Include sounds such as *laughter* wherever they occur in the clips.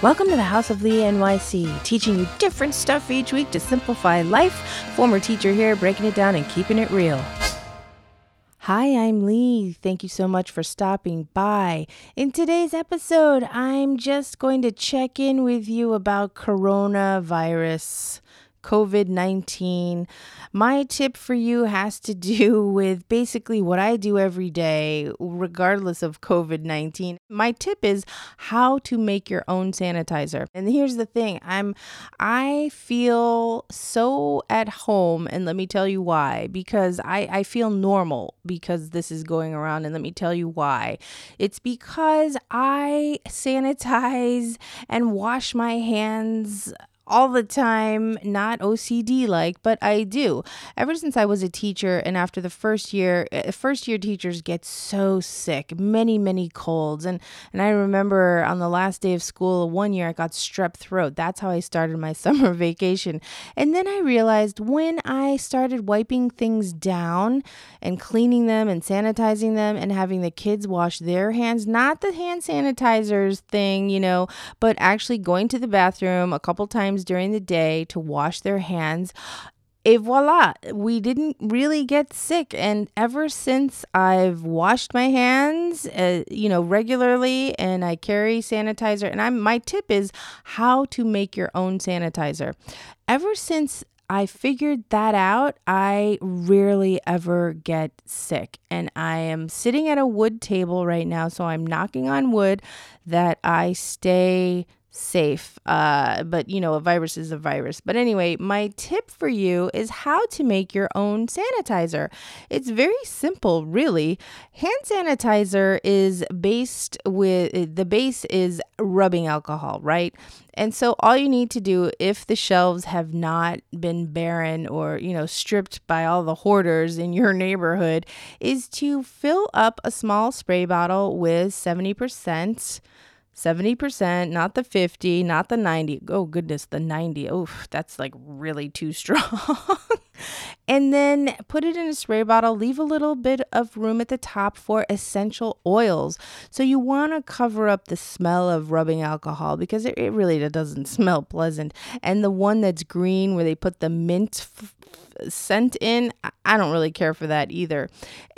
Welcome to the House of Lee NYC, teaching you different stuff each week to simplify life. Former teacher here, breaking it down and keeping it real. Hi, I'm Lee. Thank you so much for stopping by. In today's episode, I'm just going to check in with you about coronavirus. COVID 19. My tip for you has to do *laughs* with basically what I do every day, regardless of COVID 19. My tip is how to make your own sanitizer. And here's the thing I'm, I feel so at home, and let me tell you why. Because I, I feel normal because this is going around, and let me tell you why. It's because I sanitize and wash my hands all the time, not OCD like, but I do. Ever since I was a teacher and after the first year, eh, first year teachers get so sick, many, many colds. And and I remember on the last day of school, one year I got strep throat. That's how I started my *laughs* summer vacation. And then I realized when I started wiping things down and cleaning them and sanitizing them and having the kids wash their hands, not the hand sanitizers thing, you know, but actually going to the bathroom a couple times times during the day to wash their hands. Et voila, we didn't really get sick. And ever since I've washed my hands, uh, you know, regularly and I carry sanitizer, and I'm, my tip is how to make your own sanitizer. Ever since I figured that out, I rarely ever get sick. And I am sitting at a wood table right now, so I'm knocking on wood that I stay safe. Uh, but you know, a virus is a virus. But anyway, my tip for you is how to make your own sanitizer. It's very simple, really. Hand sanitizer is based with the base is rubbing alcohol, right? And so all you need to do if the shelves have not been barren or, you know, stripped by all the hoarders in your neighborhood is to fill up a small spray bottle with 70% 70%, not the 50, not the 90. Oh, goodness, the 90. Oof, that's like really too *laughs* strong. And then put it in a spray bottle. Leave a little bit of room at the top for essential oils. So you want to cover up the smell of rubbing alcohol because it, it really doesn't *laughs* smell pleasant. And the one that's green where they put the mint f- scent in, I don't really care for that either.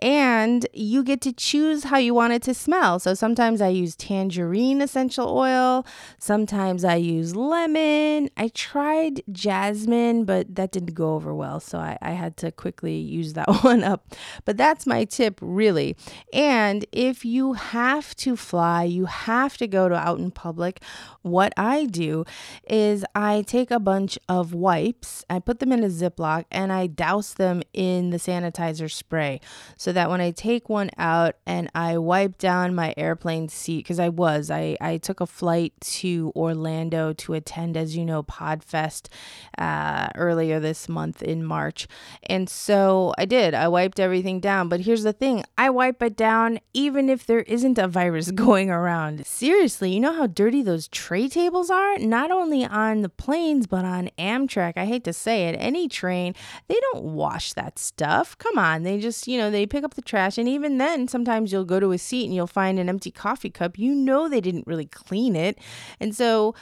And you get to choose how you want it to smell. So sometimes I use tangerine essential oil, sometimes I use lemon. I tried jasmine, but that didn't go over well. So I, I had to quickly use that *laughs* one up. But that's my tip, really. And if you have to fly, you have to go to out in public, what I do is I take a bunch of wipes, I put them in a Ziploc, and I douse them in the sanitizer spray so that when I take one out and I wipe down my airplane seat, because I was, I, I took a flight to Orlando to attend, as you know, PodFest uh, earlier this month in March. And so I did, I wiped everything down. But here's the thing I wipe it down even if there isn't a virus *laughs* going around. Seriously, you know how dirty those tray tables are? Not only on the planes, but on Amtrak. I hate to say it, any train, they don't wash that stuff. Come on. They just, you know, they pick up the trash. And even then, sometimes you'll go to a seat and you'll find an empty coffee cup. You know, they didn't really clean it. And so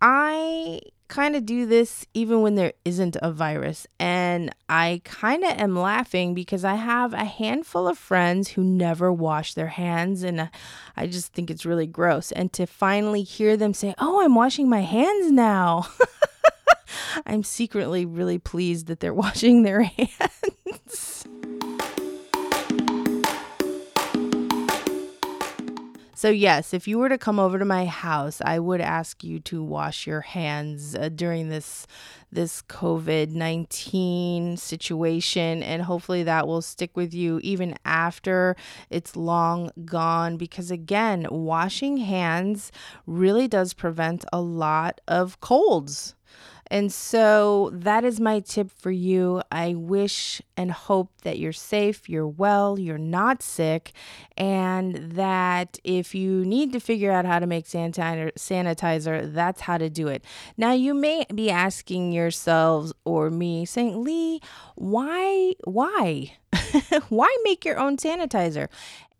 I kind of do this even when there isn't a virus. And I kind of am laughing because I have a handful of friends who never wash their hands. And uh, I just think it's really gross. And to finally hear them say, Oh, I'm washing my hands now. *laughs* I'm secretly really pleased that they're *laughs* washing their hands. So, yes, if you were to come over to my house, I would ask you to wash your hands uh, during this this COVID-19 situation and hopefully that will stick with you even after it's long gone because again, washing hands really does prevent a lot of colds. And so that is my tip for you. I wish and hope that you're safe, you're well, you're not sick, and that if you need to figure out how to make sanitizer, that's how to do it. Now, you may be asking yourselves or me, saying, Lee, why, why? *laughs* why make your own sanitizer?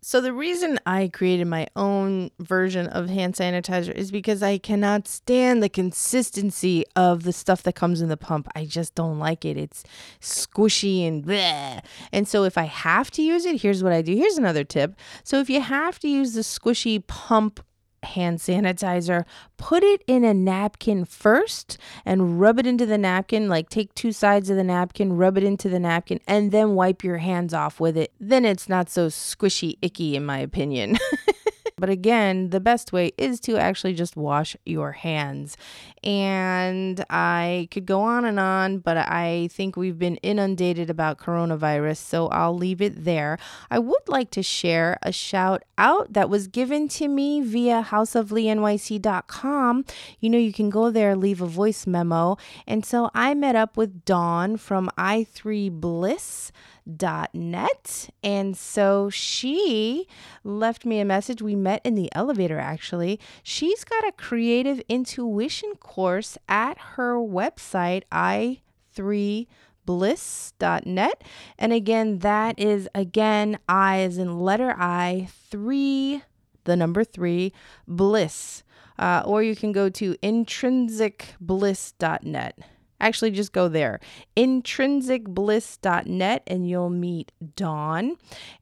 So, the reason I created my own version of hand sanitizer is because I cannot stand the consistency of the stuff that comes in the pump. I just don't like it. It's squishy and bleh. And so, if I have to use it, here's what I do. Here's another tip. So, if you have to use the squishy pump hand sanitizer, put it in a napkin first and rub it into the napkin. Like take two sides of the napkin, rub it into the napkin, and then wipe your hands off with it. Then it's not so squishy, icky, in my opinion. *laughs* But again, the best way is to actually just wash your hands. And I could go on and on, but I think we've been inundated about coronavirus, so I'll leave it there. I would like to share a shout out that was given to me via houseofleenyc.com. You know, you can go there, leave a voice memo. And so I met up with Dawn from i3 Bliss net. And so she left me a message. We met in the elevator actually. She's got a creative intuition course at her website, i3 bliss.net. And again, that is again I as in letter I, three, the number three, bliss. Uh, or you can go to intrinsicbliss.net. Actually, just go there, intrinsicbliss.net, and you'll meet Dawn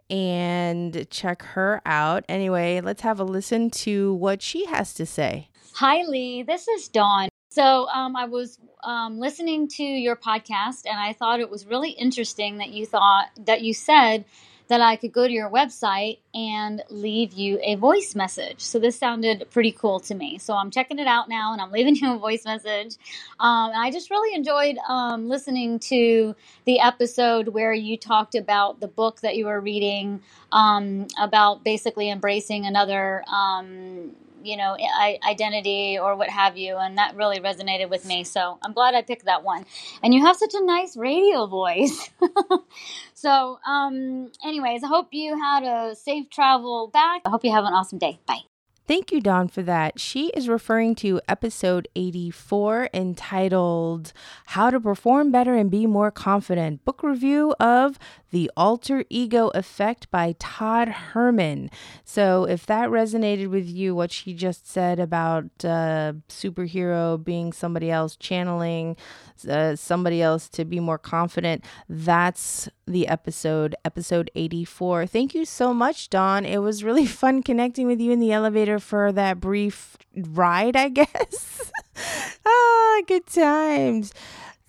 and check her out. Anyway, let's have a listen to what she has to say. Hi, Lee. This is Dawn. So um, I was um, listening to your podcast, and I thought it was really interesting that you thought that you said that I could go to your website and leave you a voice message. So this sounded pretty cool to me. So I'm checking it out now and I'm leaving *laughs* you a voice message. Um, and I just really enjoyed um, listening to the episode where you talked about the book that you were reading um, about basically embracing another um, you know identity or what have you and that really resonated with me. So i'm glad i picked that one. And you have such a nice radio voice. *laughs* So um anyways i hope you had a safe travel back. I hope you have an awesome day. Bye Thank you, Dawn, for that. She is referring to episode 84 entitled How to Perform Better and Be More Confident book review of The Alter Ego Effect by Todd Herman. So, if that resonated with you, what she just said about uh, superhero being somebody else, channeling uh, somebody else to be more confident, that's the episode, episode 84. Thank you so much, Dawn. It was really *laughs* fun connecting with you in the elevator for that brief ride, I guess. *laughs* ah, good times.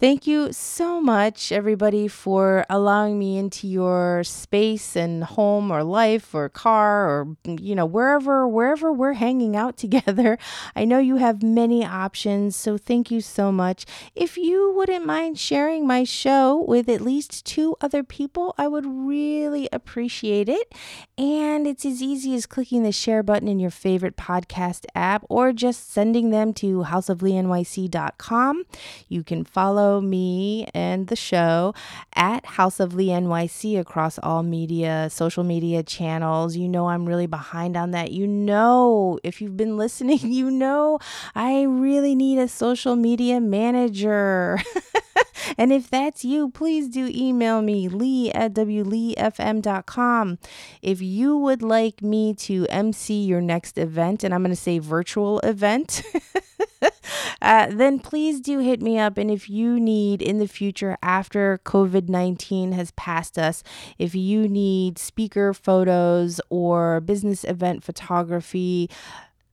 Thank you so much, everybody, for allowing me into your space and home or life or car or, you know, wherever, wherever we're hanging out *laughs* together. I know you have many options, so thank you so much. If you wouldn't mind sharing my show with at least two other people, I would really appreciate it. And it's as easy as clicking the share button in your favorite podcast app or just sending them to houseofleenyc.com. You can follow follow me and the show at House of Lee NYC across all media, social media channels. You know, I'm really behind on that. You know, if you've been *laughs* listening, you know, I really need a social media manager. *laughs* and if that's you, please do email me, lee at wleefm.com. If you would like me to MC your next event, and I'm going to say virtual event, *laughs* *laughs* uh, then please do hit me up. And if you need in the future, after COVID 19 has passed us, if you need speaker photos or business event photography,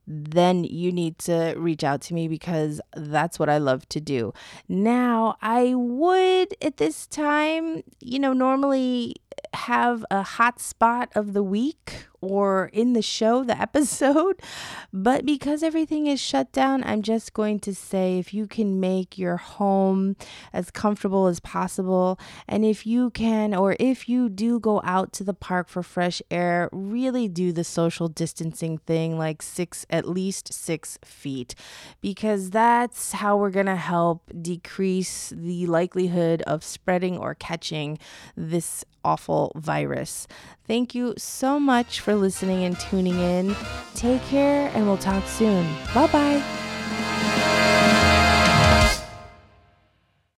then you need to reach out to me because that's what I love to do. Now, I would at this time, you know, normally have a hot spot of the week or in the show, the *laughs* episode. But because everything is shut down, I'm just going to say if you can make your home as comfortable as possible, and if you can, or if you do go out to the park for fresh air, really do the social distancing thing, like six, at least six feet, because that's how we're going to help decrease the likelihood of spreading or catching this awful virus. Thank you so much for listening and tuning in. Take care, and we'll talk soon. Bye bye.